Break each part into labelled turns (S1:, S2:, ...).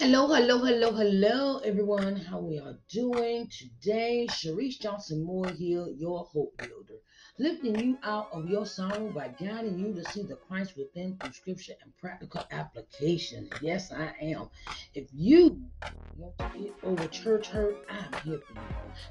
S1: Hello, hello, hello, hello, everyone. How we are doing today? Sharice Johnson Moore here, your hope builder, lifting you out of your sorrow by guiding you to see the Christ within through scripture and practical application. Yes, I am. If you want to get over church hurt, I'm here for you.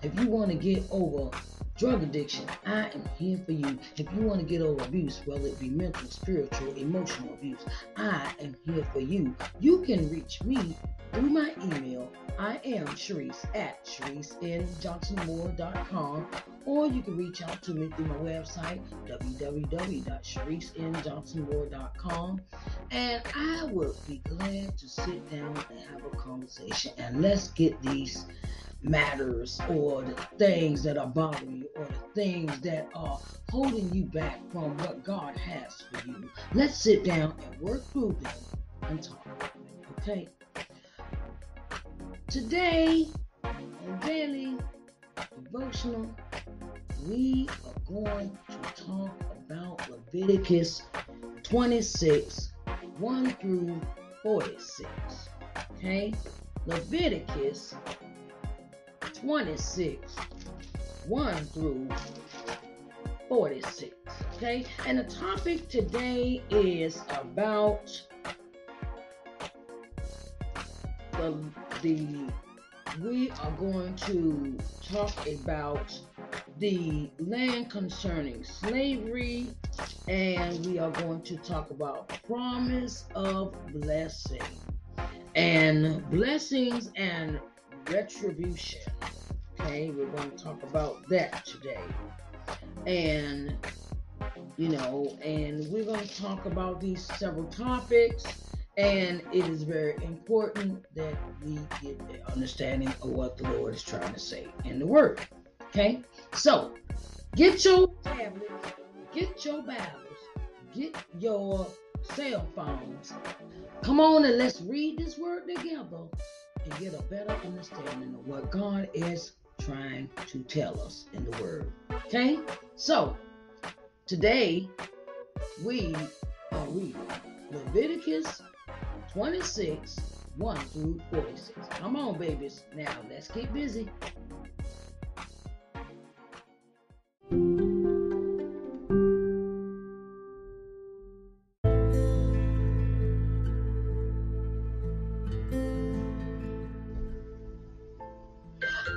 S1: If you want to get over drug addiction, I am here for you. If you want to get over abuse, whether it be mental, spiritual, emotional abuse, I am here for you. You can reach me through my email. I am Sharice at ShariceNJohnsonMoore.com or you can reach out to me through my website www.ShariceNJohnsonMoore.com and I would be glad to sit down and have a conversation and let's get these matters or the things that are bothering you or the things that are holding you back from what God has for you. Let's sit down and work through them and talk. Okay? Today, in daily devotional, we are going to talk about Leviticus 26 1 through 46. Okay? Leviticus 26, 1 through 46. Okay, and the topic today is about the the we are going to talk about the land concerning slavery and we are going to talk about promise of blessing and blessings and retribution Okay, we're going to talk about that today. And, you know, and we're going to talk about these several topics. And it is very important that we get the understanding of what the Lord is trying to say in the Word. Okay? So, get your tablets, get your Bibles, get your cell phones. Come on and let's read this Word together and get a better understanding of what God is trying to tell us in the Word. Okay? So, today we are reading Leviticus 26 1 through 46. Come on, babies. Now, let's get busy.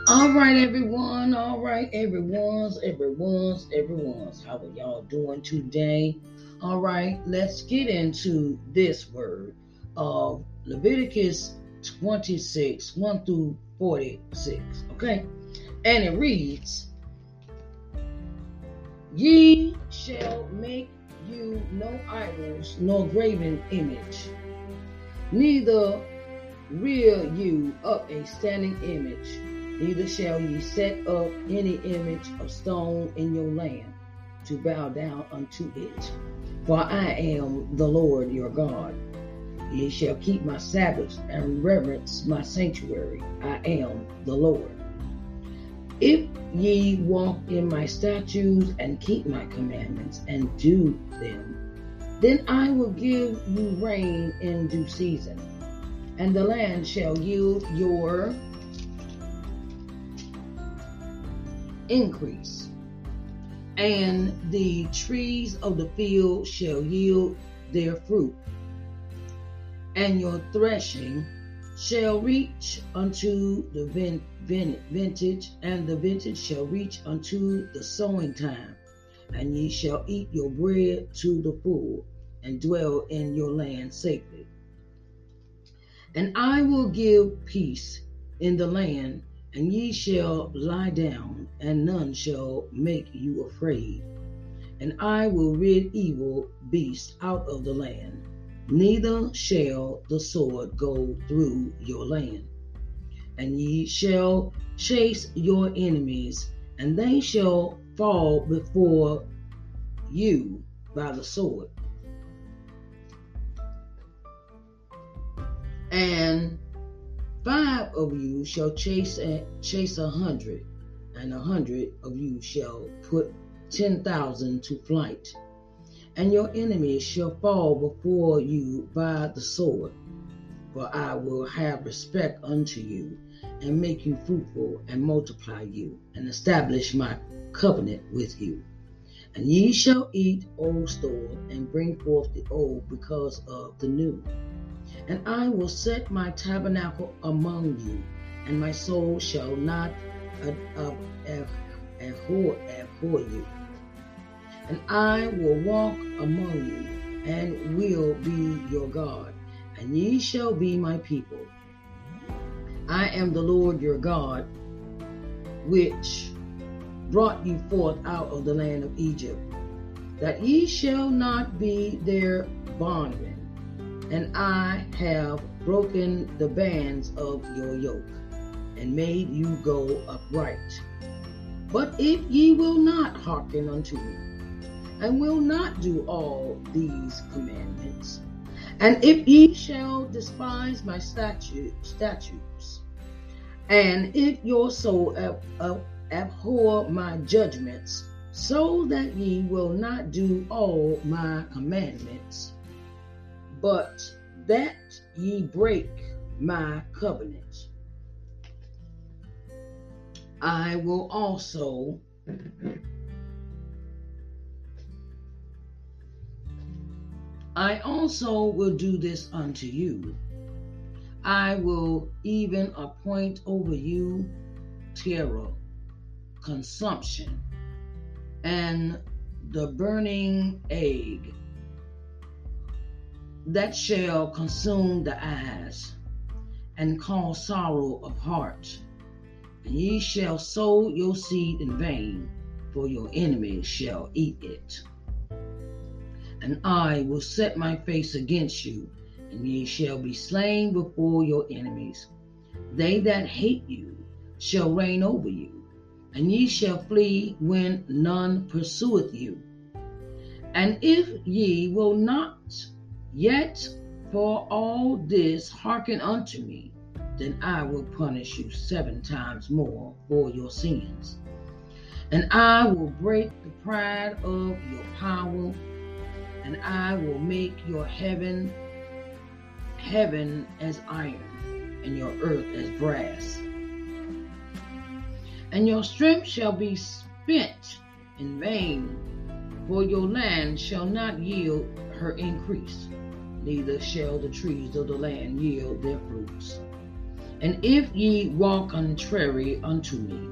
S1: All right, everyone. All right, everyone's, everyone's, everyone's. How are y'all doing today? All right, let's get into this word of Leviticus 26 1 through 46. Okay, and it reads Ye shall make you no idols nor graven image, neither rear you up a standing image Neither shall ye set up any image of stone in your land to bow down unto it. For I am the Lord your God. Ye shall keep my Sabbaths and reverence my sanctuary. I am the Lord. If ye walk in my statutes and keep my commandments and do them, then I will give you rain in due season, and the land shall yield your increase, and the trees of the field shall yield their fruit, and your threshing shall reach unto the vintage, and the vintage shall reach unto the sowing time, and ye shall eat your bread to the full, and dwell in your land safely. And I will give peace in the land and ye shall lie down, and none shall make you afraid. And I will rid evil beasts out of the land, neither shall the sword go through your land. And ye shall chase your enemies, and they shall fall before you by the sword. And Five of you shall chase a, chase a hundred, and a hundred of you shall put ten thousand to flight. And your enemies shall fall before you by the sword. for I will have respect unto you, and make you fruitful, and multiply you, and establish my covenant with you. And ye shall eat old store, and bring forth the old because of the new. And I will set my tabernacle among you, and my soul shall not abhor, abhor you. And I will walk among you, and will be your God, and ye shall be my people. I am the Lord your God, which brought you forth out of the land of Egypt, that ye shall not be their bondmen. And I have broken the bands of your yoke, and made you go upright. But if ye will not hearken unto me, and will not do all these commandments, and if ye shall despise my statute, statutes, and if your soul ab- ab- abhor my judgments, so that ye will not do all my commandments, but that ye break my covenant, I will also I also will do this unto you. I will even appoint over you terror, consumption, and the burning egg that shall consume the eyes and cause sorrow of heart. And ye shall sow your seed in vain, for your enemies shall eat it. And I will set my face against you, and ye shall be slain before your enemies. They that hate you shall reign over you, and ye shall flee when none pursueth you. And if ye will not yet for all this hearken unto me, then I will punish you seven times more for your sins. And I will break the pride of your power, and I will make your heaven heaven as iron, and your earth as brass. And your strength shall be spent in vain, for your land shall not yield her increase, neither shall the trees of the land yield their fruits. And if ye walk contrary unto me,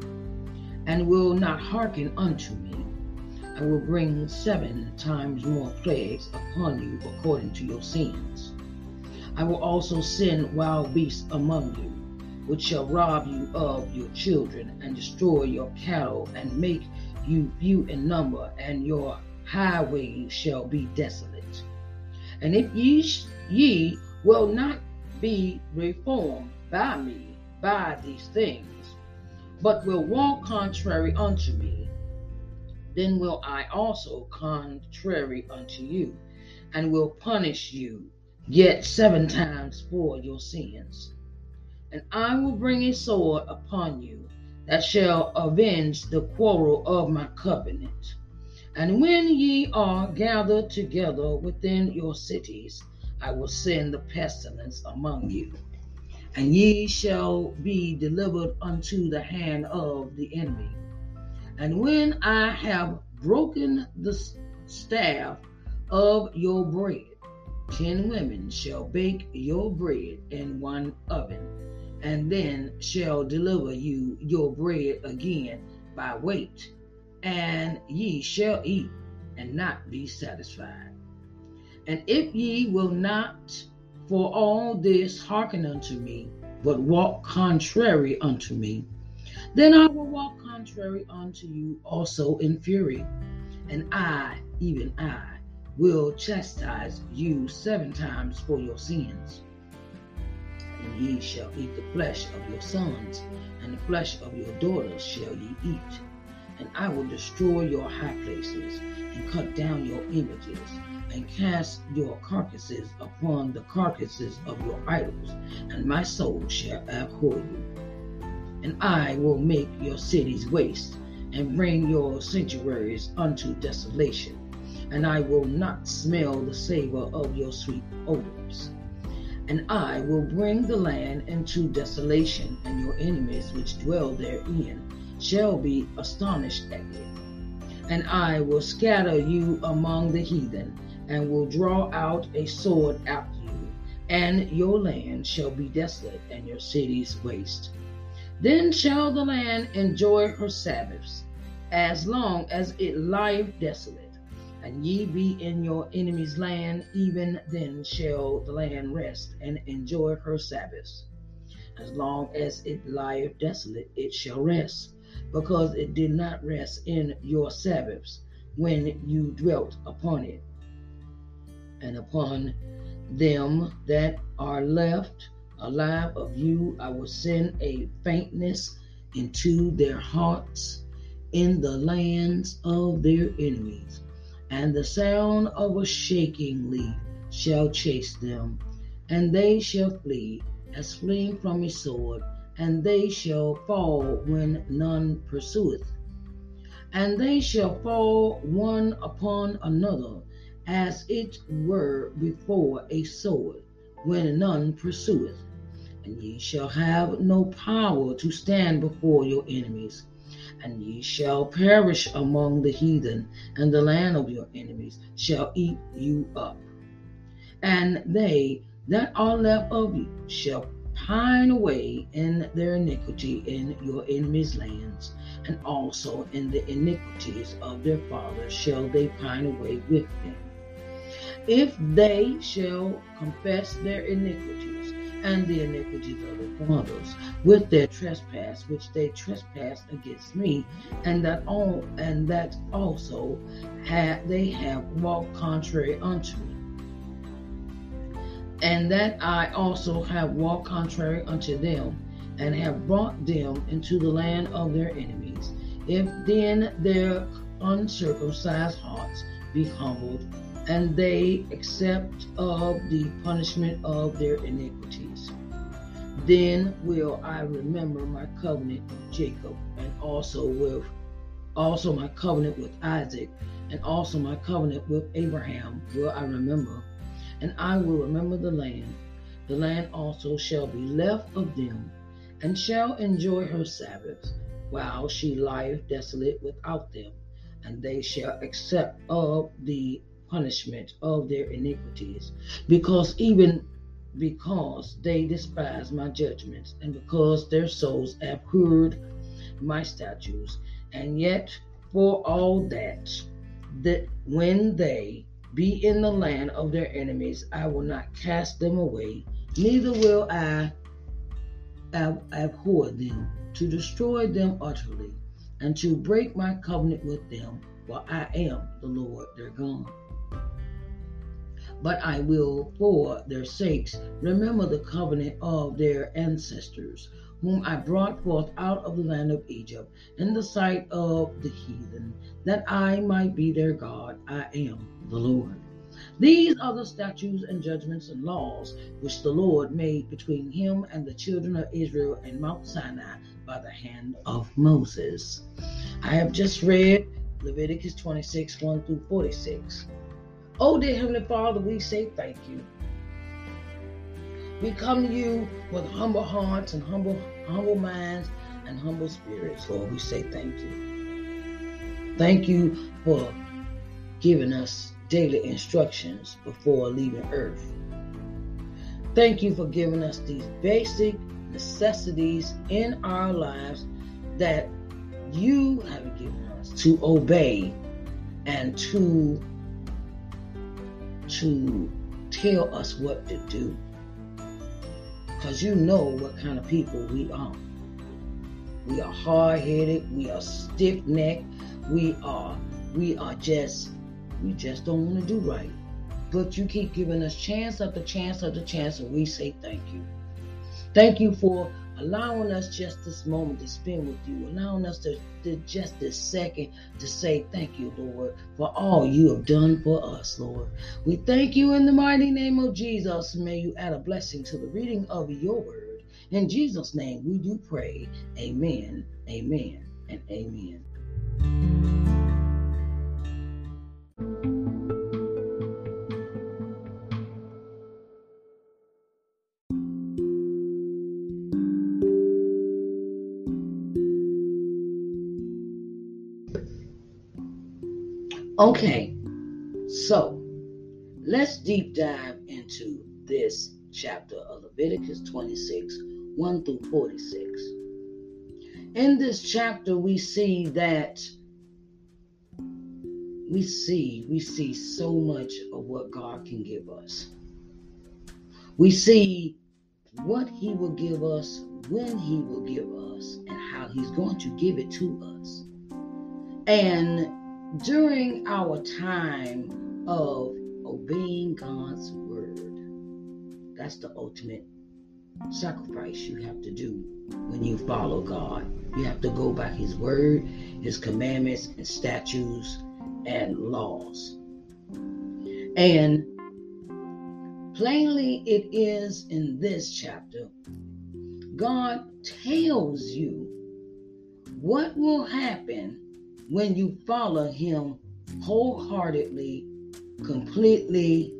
S1: and will not hearken unto me, I will bring seven times more plagues upon you according to your sins. I will also send wild beasts among you, which shall rob you of your children, and destroy your cattle, and make you few in number, and your highways shall be desolate. And if ye, ye will not be reformed by me by these things, but will walk contrary unto me, then will I also contrary unto you, and will punish you yet seven times for your sins. And I will bring a sword upon you that shall avenge the quarrel of my covenant. And when ye are gathered together within your cities, I will send the pestilence among you and ye shall be delivered unto the hand of the enemy. And when I have broken the staff of your bread, ten women shall bake your bread in one oven, and then shall deliver you your bread again by weight, and ye shall eat and not be satisfied. And if ye will not for all this hearken unto me, but walk contrary unto me, then I will walk contrary unto you also in fury, and I, even I, will chastise you seven times for your sins. And ye shall eat the flesh of your sons, and the flesh of your daughters shall ye eat. And I will destroy your high places, and cut down your images, and cast your carcasses upon the carcasses of your idols, and my soul shall abhor you. And I will make your cities waste, and bring your sanctuaries unto desolation, and I will not smell the savor of your sweet odors. And I will bring the land into desolation, and your enemies which dwell therein shall be astonished at it. And I will scatter you among the heathen, and will draw out a sword after you, and your land shall be desolate, and your cities waste. Then shall the land enjoy her Sabbaths, as long as it lieth desolate and ye be in your enemy's land, even then shall the land rest and enjoy her Sabbaths. As long as it lieth desolate, it shall rest, because it did not rest in your Sabbaths when you dwelt upon it. And upon them that are left alive of you, I will send a faintness into their hearts in the lands of their enemies and the sound of a shaking leaf shall chase them, and they shall flee as fleeing from a sword, and they shall fall when none pursueth. And they shall fall one upon another, as it were before a sword, when none pursueth. And ye shall have no power to stand before your enemies and ye shall perish among the heathen, and the land of your enemies shall eat you up. And they that are left of you shall pine away in their iniquity in your enemies' lands, and also in the iniquities of their fathers shall they pine away with them. If they shall confess their iniquities, and the iniquities of their fathers with their trespass which they trespassed against me and that all and that also had they have walked contrary unto me. And that I also have walked contrary unto them and have brought them into the land of their enemies. If then their uncircumcised hearts be humbled and they accept of the punishment of their iniquities. Then will I remember my covenant with Jacob, and also with also my covenant with Isaac, and also my covenant with Abraham will I remember, and I will remember the land. The land also shall be left of them, and shall enjoy her Sabbaths, while she lieth desolate without them, and they shall accept of the punishment of their iniquities, because even because they despise my judgments, and because their souls abhorred my statutes, and yet for all that, that when they be in the land of their enemies, I will not cast them away, neither will I abhor them, to destroy them utterly, and to break my covenant with them, for I am the Lord their God but I will, for their sakes, remember the covenant of their ancestors, whom I brought forth out of the land of Egypt in the sight of the heathen, that I might be their God. I am the Lord. These are the statutes and judgments and laws which the Lord made between him and the children of Israel in Mount Sinai by the hand of Moses. I have just read Leviticus 26 1 through 46. Oh, dear Heavenly Father, we say thank you. We come to you with humble hearts and humble, humble minds and humble spirits, Lord. We say thank you. Thank you for giving us daily instructions before leaving earth. Thank you for giving us these basic necessities in our lives that you have given us to obey and to to tell us what to do. Because you know what kind of people we are. We are hard headed, we are stiff necked, we are we are just we just don't want to do right. But you keep giving us chance after chance after chance, and we say thank you. Thank you for allowing us just this moment to spend with you, allowing us to, to, just this second to say thank you, Lord, for all you have done for us, Lord. We thank you in the mighty name of Jesus. May you add a blessing to the reading of your word. In Jesus' name we do pray. Amen, amen, and amen. Okay, so let's deep dive into this chapter of Leviticus 26 1 through 46. In this chapter, we see that we see we see so much of what God can give us. We see what he will give us, when he will give us, and how he's going to give it to us. And during our time of obeying God's word, that's the ultimate sacrifice you have to do when you follow God. You have to go by His word, His commandments, and statutes and laws. And plainly, it is in this chapter, God tells you what will happen when you follow Him wholeheartedly, completely,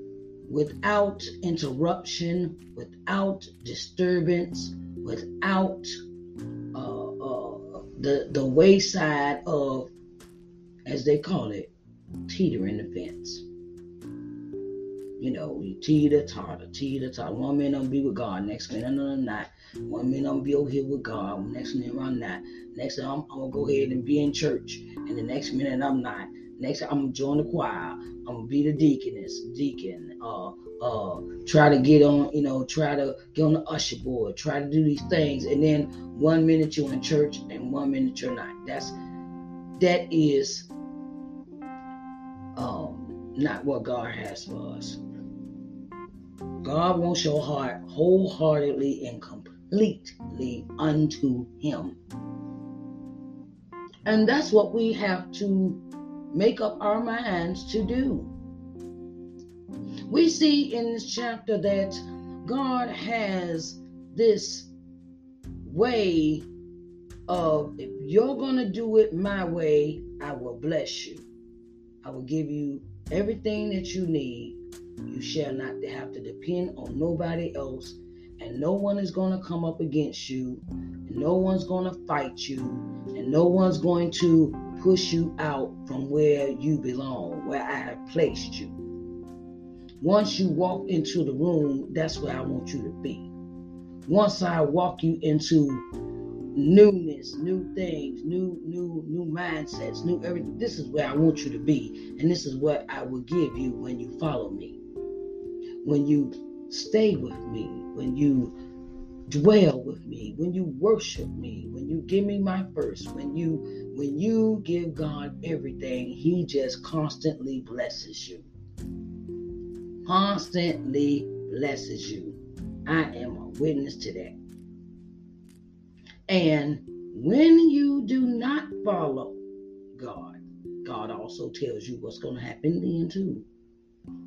S1: without interruption, without disturbance, without uh, uh, the the wayside of, as they call it, teetering the fence. You know, teeter totter, teeter totter. One minute I'm be with God, next minute I'm not. One minute I'm be over here with God, next minute I'm not. Next time I'm, I'm gonna go ahead and be in church, and the next minute I'm not. Next, I'm gonna join the choir. I'm gonna be the deaconess, deacon. Uh, uh, try to get on, you know, try to get on the usher board. Try to do these things, and then one minute you're in church, and one minute you're not. That's that is um, not what God has for us. God wants your heart wholeheartedly and completely unto Him. And that's what we have to make up our minds to do. We see in this chapter that God has this way of if you're going to do it my way, I will bless you. I will give you everything that you need. You shall not have to depend on nobody else, and no one is going to come up against you, and no one's going to fight you, and no one's going to push you out from where you belong, where I have placed you. Once you walk into the room, that's where I want you to be. Once I walk you into newness, new things, new, new, new mindsets, new everything. This is where I want you to be, and this is what I will give you when you follow me. When you stay with me, when you dwell with me, when you worship me, when you give me my first, when you when you give God everything, he just constantly blesses you. Constantly blesses you. I am a witness to that. And when you do not follow God, God also tells you what's going to happen then too.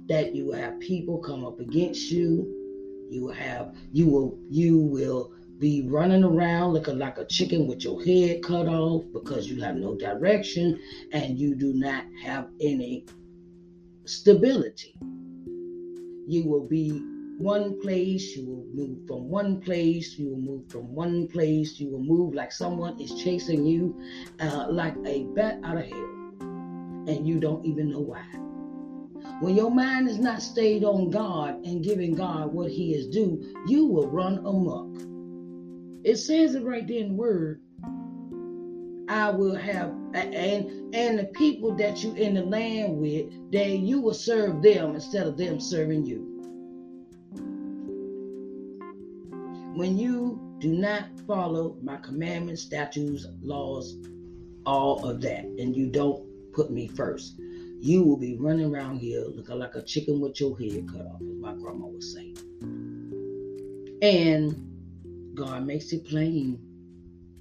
S1: That you will have people come up against you you will have you will you will be running around looking like a chicken with your head cut off because you have no direction and you do not have any stability. You will be one place, you will move from one place, you will move from one place, you will move like someone is chasing you uh, like a bat out of hell, and you don't even know why. When your mind is not stayed on God and giving God what He is due, you will run amok. It says it right there in the Word. I will have and and the people that you in the land with, that you will serve them instead of them serving you. When you do not follow my commandments, statutes, laws, all of that, and you don't put me first you will be running around here looking like a chicken with your head cut off, as my grandma would say. And God makes it plain.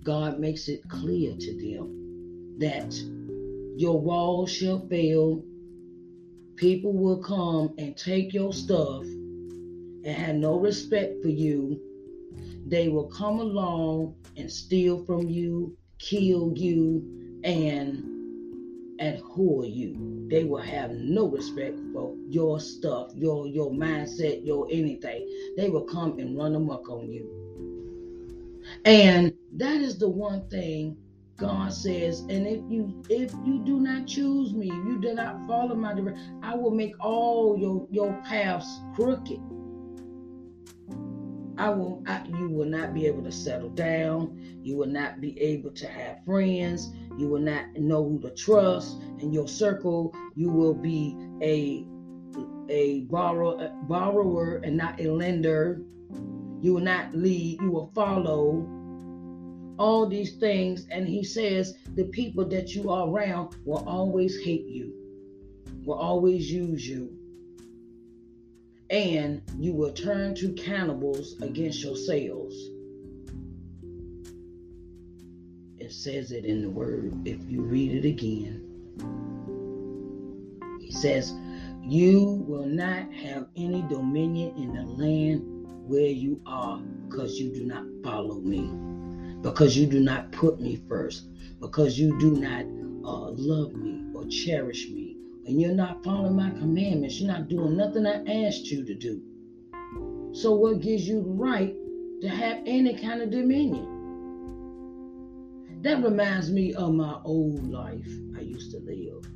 S1: God makes it clear to them that your walls shall fail. People will come and take your stuff and have no respect for you. They will come along and steal from you, kill you, and and who are you. They will have no respect for your stuff, your your mindset, your anything. They will come and run amok on you. And that is the one thing God says, and if you if you do not choose me, you do not follow my direction, I will make all your your paths crooked. I will I, you will not be able to settle down. You will not be able to have friends. You will not know who to trust in your circle. You will be a a borrower, borrower and not a lender. You will not lead. You will follow all these things. And he says the people that you are around will always hate you, will always use you and you will turn to cannibals against yourselves. It says it in the word if you read it again. He says, You will not have any dominion in the land where you are because you do not follow me, because you do not put me first, because you do not uh, love me or cherish me and you're not following my commandments, you're not doing nothing I asked you to do. So, what gives you the right to have any kind of dominion? That reminds me of my old life I used to live,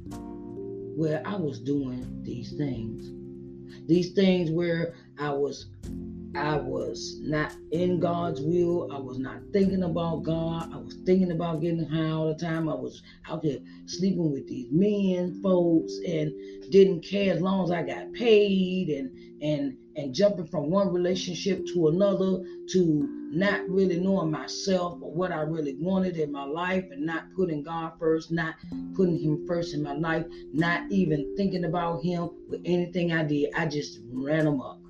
S1: where I was doing these things. These things where I was I was not in God's will. I was not thinking about God. I was thinking about getting high all the time. I was out there sleeping with these men, folks, and didn't care as long as I got paid and and and jumping from one relationship to another to not really knowing myself or what I really wanted in my life and not putting God first, not putting him first in my life, not even thinking about him with anything I did. I just ran amok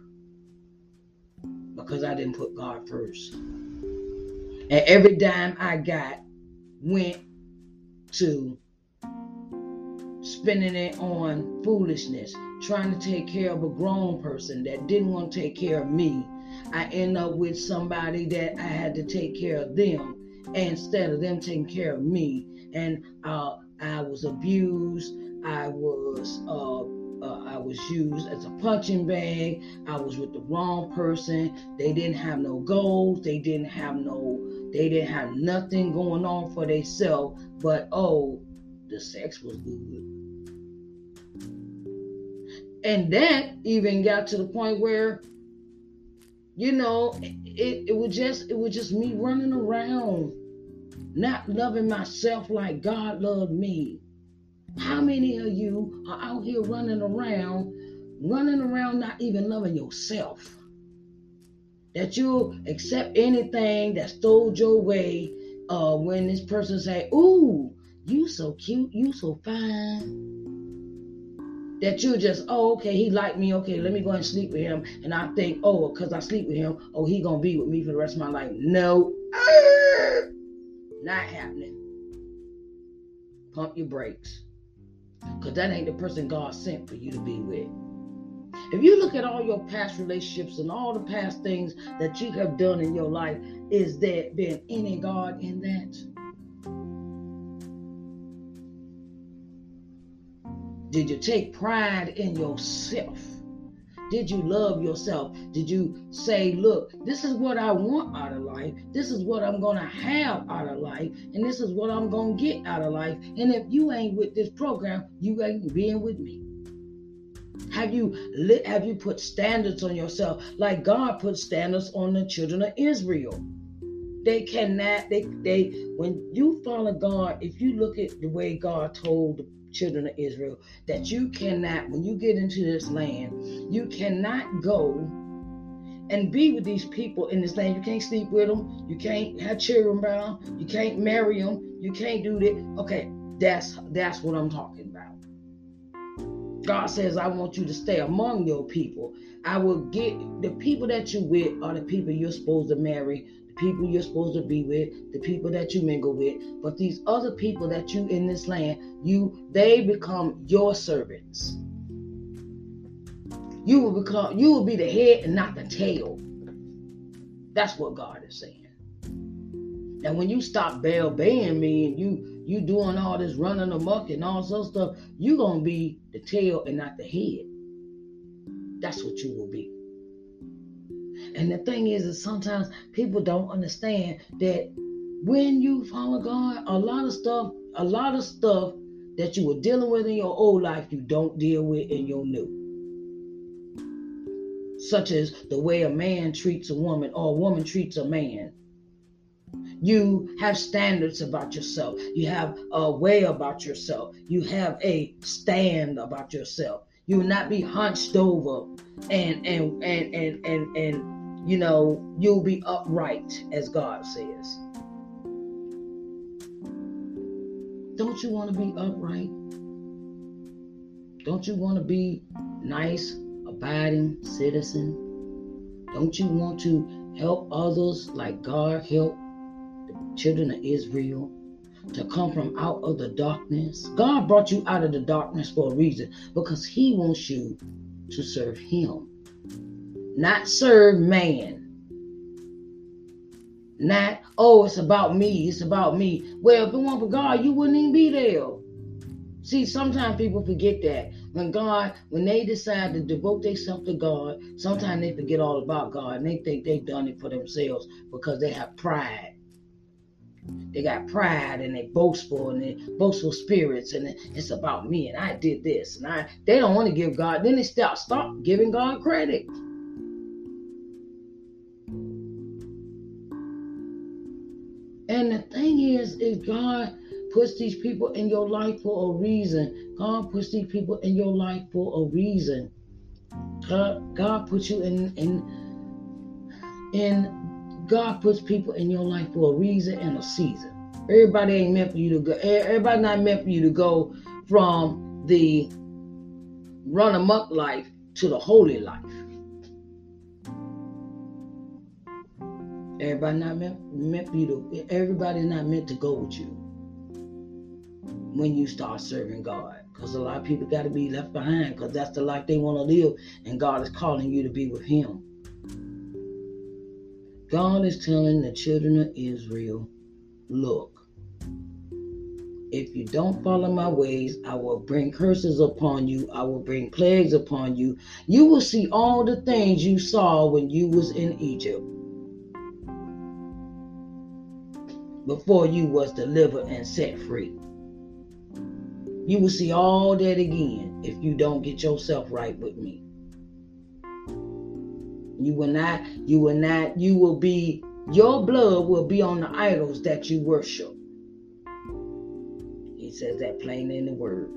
S1: because I didn't put God first. And every dime I got went to spending it on foolishness, trying to take care of a grown person that didn't want to take care of me. I end up with somebody that I had to take care of them instead of them taking care of me. And uh, I was abused. I was uh, uh, I was used as a punching bag. I was with the wrong person. They didn't have no goals. They didn't have no. They didn't have nothing going on for themselves. But oh, the sex was good. And that even got to the point where, you know, it, it was just it was just me running around, not loving myself like God loved me how many of you are out here running around, running around not even loving yourself? That you'll accept anything that's stole your way uh, when this person say, ooh, you so cute, you so fine. That you just, oh, okay, he like me, okay, let me go and sleep with him. And I think, oh, because I sleep with him, oh, he gonna be with me for the rest of my life. No. Not happening. Pump your brakes. Because that ain't the person God sent for you to be with. If you look at all your past relationships and all the past things that you have done in your life, is there been any God in that? Did you take pride in yourself? Did you love yourself? Did you say, look, this is what I want out of life. This is what I'm going to have out of life. And this is what I'm going to get out of life. And if you ain't with this program, you ain't being with me. Have you lit, have you put standards on yourself like God put standards on the children of Israel? They cannot, they they when you follow God, if you look at the way God told the children of Israel that you cannot, when you get into this land, you cannot go and be with these people in this land. You can't sleep with them. You can't have children around. You can't marry them. You can't do that. Okay, that's that's what I'm talking about. God says, I want you to stay among your people. I will get the people that you with are the people you're supposed to marry people you're supposed to be with, the people that you mingle with. But these other people that you in this land, you they become your servants. You will become you will be the head and not the tail. That's what God is saying. And when you stop bail me and you you doing all this running amok and all this stuff, you're gonna be the tail and not the head. That's what you will be. And the thing is, is sometimes people don't understand that when you follow God, a lot of stuff, a lot of stuff that you were dealing with in your old life, you don't deal with in your new. Such as the way a man treats a woman or a woman treats a man. You have standards about yourself. You have a way about yourself. You have a stand about yourself. You will not be hunched over and and and and and, and you know you'll be upright as God says. Don't you want to be upright? Don't you want to be nice, abiding citizen? Don't you want to help others like God helped the children of Israel to come from out of the darkness? God brought you out of the darkness for a reason because He wants you to serve Him, not serve man. Not, oh, it's about me, it's about me. Well, if it weren't for God, you wouldn't even be there. See, sometimes people forget that. When God, when they decide to devote themselves to God, sometimes they forget all about God and they think they've done it for themselves because they have pride. They got pride and they boastful and they boastful spirits and it's about me and I did this and I they don't want to give God. Then they stop stop giving God credit. God puts these people in your life for a reason. God puts these people in your life for a reason. God, God puts you in in in God puts people in your life for a reason and a season. Everybody ain't meant for you to go. Everybody not meant for you to go from the run amok life to the holy life. Everybody not meant, meant for you to. Everybody's not meant to go with you when you start serving God. Because a lot of people got to be left behind because that's the life they want to live, and God is calling you to be with Him. God is telling the children of Israel, look, if you don't follow my ways, I will bring curses upon you. I will bring plagues upon you. You will see all the things you saw when you was in Egypt. Before you was delivered and set free. You will see all that again if you don't get yourself right with me. You will not, you will not, you will be, your blood will be on the idols that you worship. He says that plain in the word.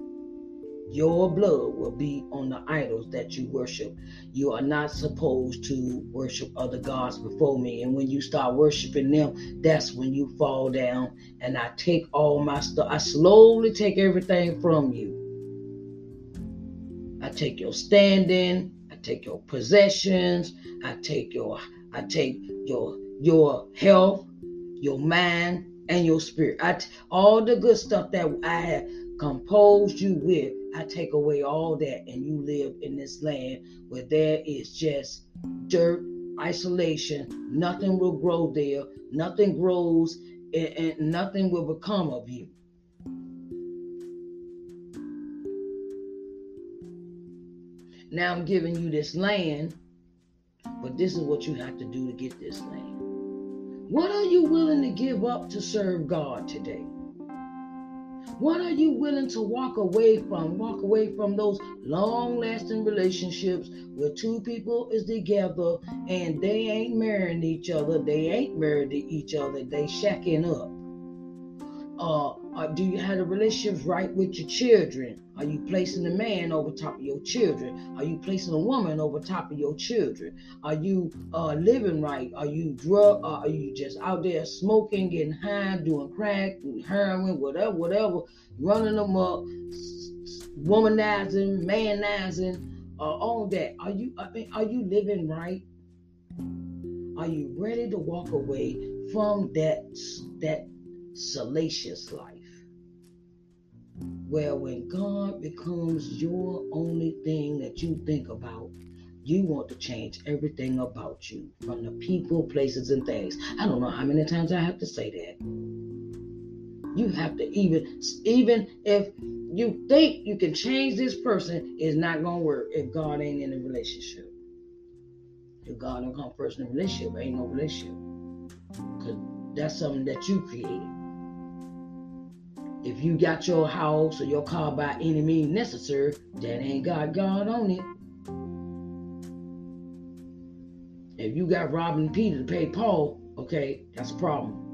S1: Your blood will be on the idols that you worship. You are not supposed to worship other gods before me. And when you start worshiping them, that's when you fall down. And I take all my stuff, I slowly take everything from you. I take your standing, I take your possessions, I take your I take your your health, your mind, and your spirit. I t- all the good stuff that I have composed you with, I take away all that, and you live in this land where there is just dirt, isolation. Nothing will grow there, nothing grows, and, and nothing will become of you. Now I'm giving you this land, but this is what you have to do to get this land. What are you willing to give up to serve God today? What are you willing to walk away from? Walk away from those long lasting relationships where two people is together and they ain't marrying each other. They ain't married to each other. They shacking up. Uh, do you have the relationships right with your children? Are you placing a man over top of your children? Are you placing a woman over top of your children? Are you uh, living right? Are you drug? Uh, are you just out there smoking, getting high, doing crack, heroin, whatever, whatever, running them up, womanizing, manizing, uh, all that? Are you? I mean, are you living right? Are you ready to walk away from that that salacious life. Where when God becomes your only thing that you think about, you want to change everything about you from the people, places, and things. I don't know how many times I have to say that. You have to even, even if you think you can change this person, it's not gonna work if God ain't in a relationship. If God don't come first in a relationship, ain't no relationship. Cause that's something that you created. If you got your house or your car by any means necessary, that ain't got God on it. If you got robbing Peter to pay Paul, okay, that's a problem.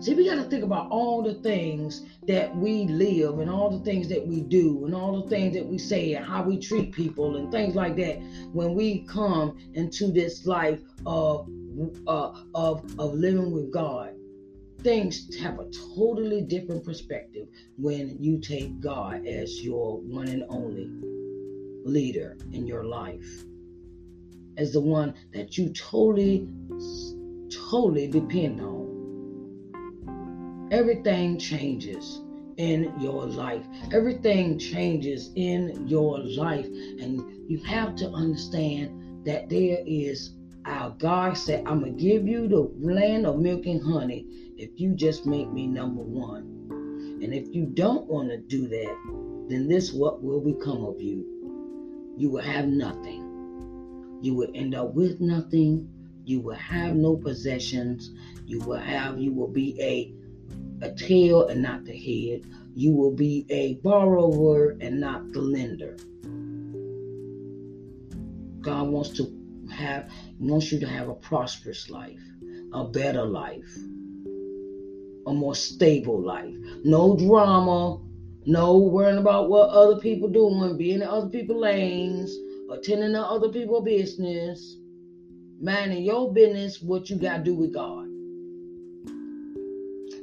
S1: See, we got to think about all the things that we live and all the things that we do and all the things that we say and how we treat people and things like that when we come into this life of uh, of of living with God. Things have a totally different perspective when you take God as your one and only leader in your life, as the one that you totally, totally depend on. Everything changes in your life. Everything changes in your life. And you have to understand that there is our God said, I'm going to give you the land of milk and honey if you just make me number one. And if you don't want to do that, then this what will become of you. You will have nothing. You will end up with nothing. You will have no possessions. You will have, you will be a a tail and not the head. You will be a borrower and not the lender. God wants to have wants you to have a prosperous life, a better life, a more stable life. No drama, no worrying about what other people doing, being in other people's lanes, attending to other people's business, minding your business, what you got to do with God.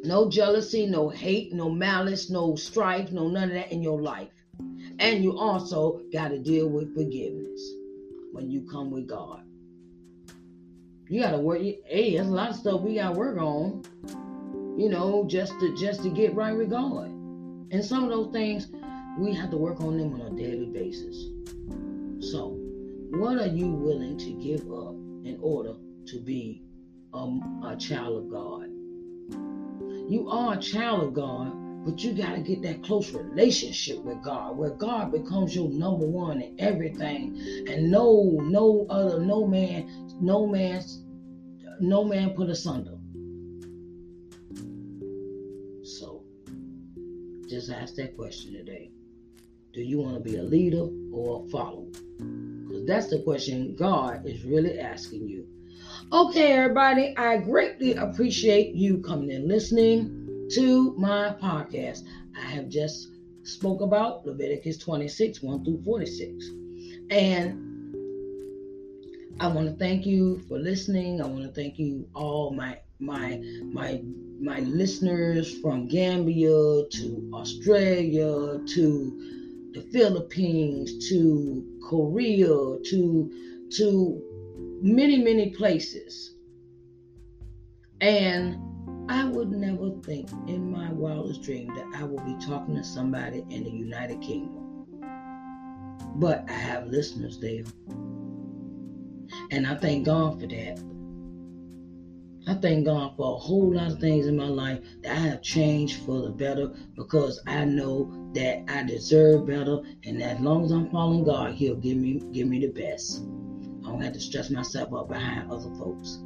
S1: No jealousy, no hate, no malice, no strife, no none of that in your life. And you also got to deal with forgiveness when you come with God. You got to work. Hey, there's a lot of stuff we got to work on. You know, just to just to get right with God. And some of those things we have to work on them on a daily basis. So, what are you willing to give up in order to be a, a child of God? You are a child of God, but you got to get that close relationship with God, where God becomes your number one in everything, and no, no other, no man, no man, no man put asunder. So, just ask that question today: Do you want to be a leader or a follower? Because that's the question God is really asking you. Okay, everybody, I greatly appreciate you coming and listening to my podcast. I have just spoke about Leviticus 26, 1 through 46. And I want to thank you for listening. I want to thank you all my my my my listeners from Gambia to Australia to the Philippines to Korea to to many, many places. And I would never think in my wildest dream that I will be talking to somebody in the United Kingdom. But I have listeners there. And I thank God for that. I thank God for a whole lot of things in my life that I have changed for the better because I know that I deserve better and as long as I'm following God, He'll give me give me the best. I don't have to stress myself up behind other folks.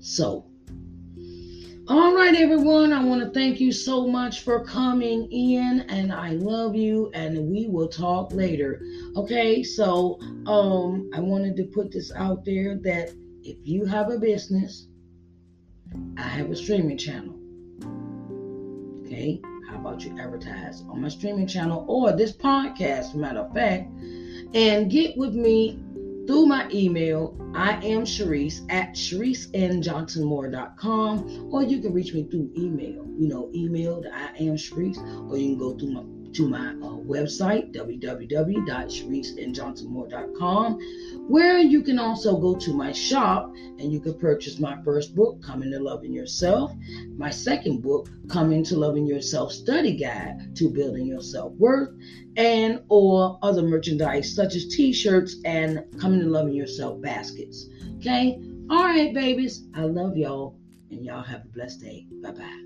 S1: So, all right, everyone, I want to thank you so much for coming in, and I love you, and we will talk later. Okay, so um, I wanted to put this out there that if you have a business, I have a streaming channel. Okay, how about you advertise on my streaming channel or this podcast, matter of fact? and get with me through my email. I am Sharice at ShariceNJohnsonMoore.com, or you can reach me through email. You know, email I am Sharice, or you can go through my to my uh, website, www.shariceandjohnsonmoore.com, where you can also go to my shop and you can purchase my first book, Coming to Loving Yourself, my second book, Coming to Loving Yourself Study Guide to Building Your Self Worth, and or other merchandise such as t-shirts and Coming to Loving Yourself baskets. Okay? All right, babies. I love y'all, and y'all have a blessed day. Bye bye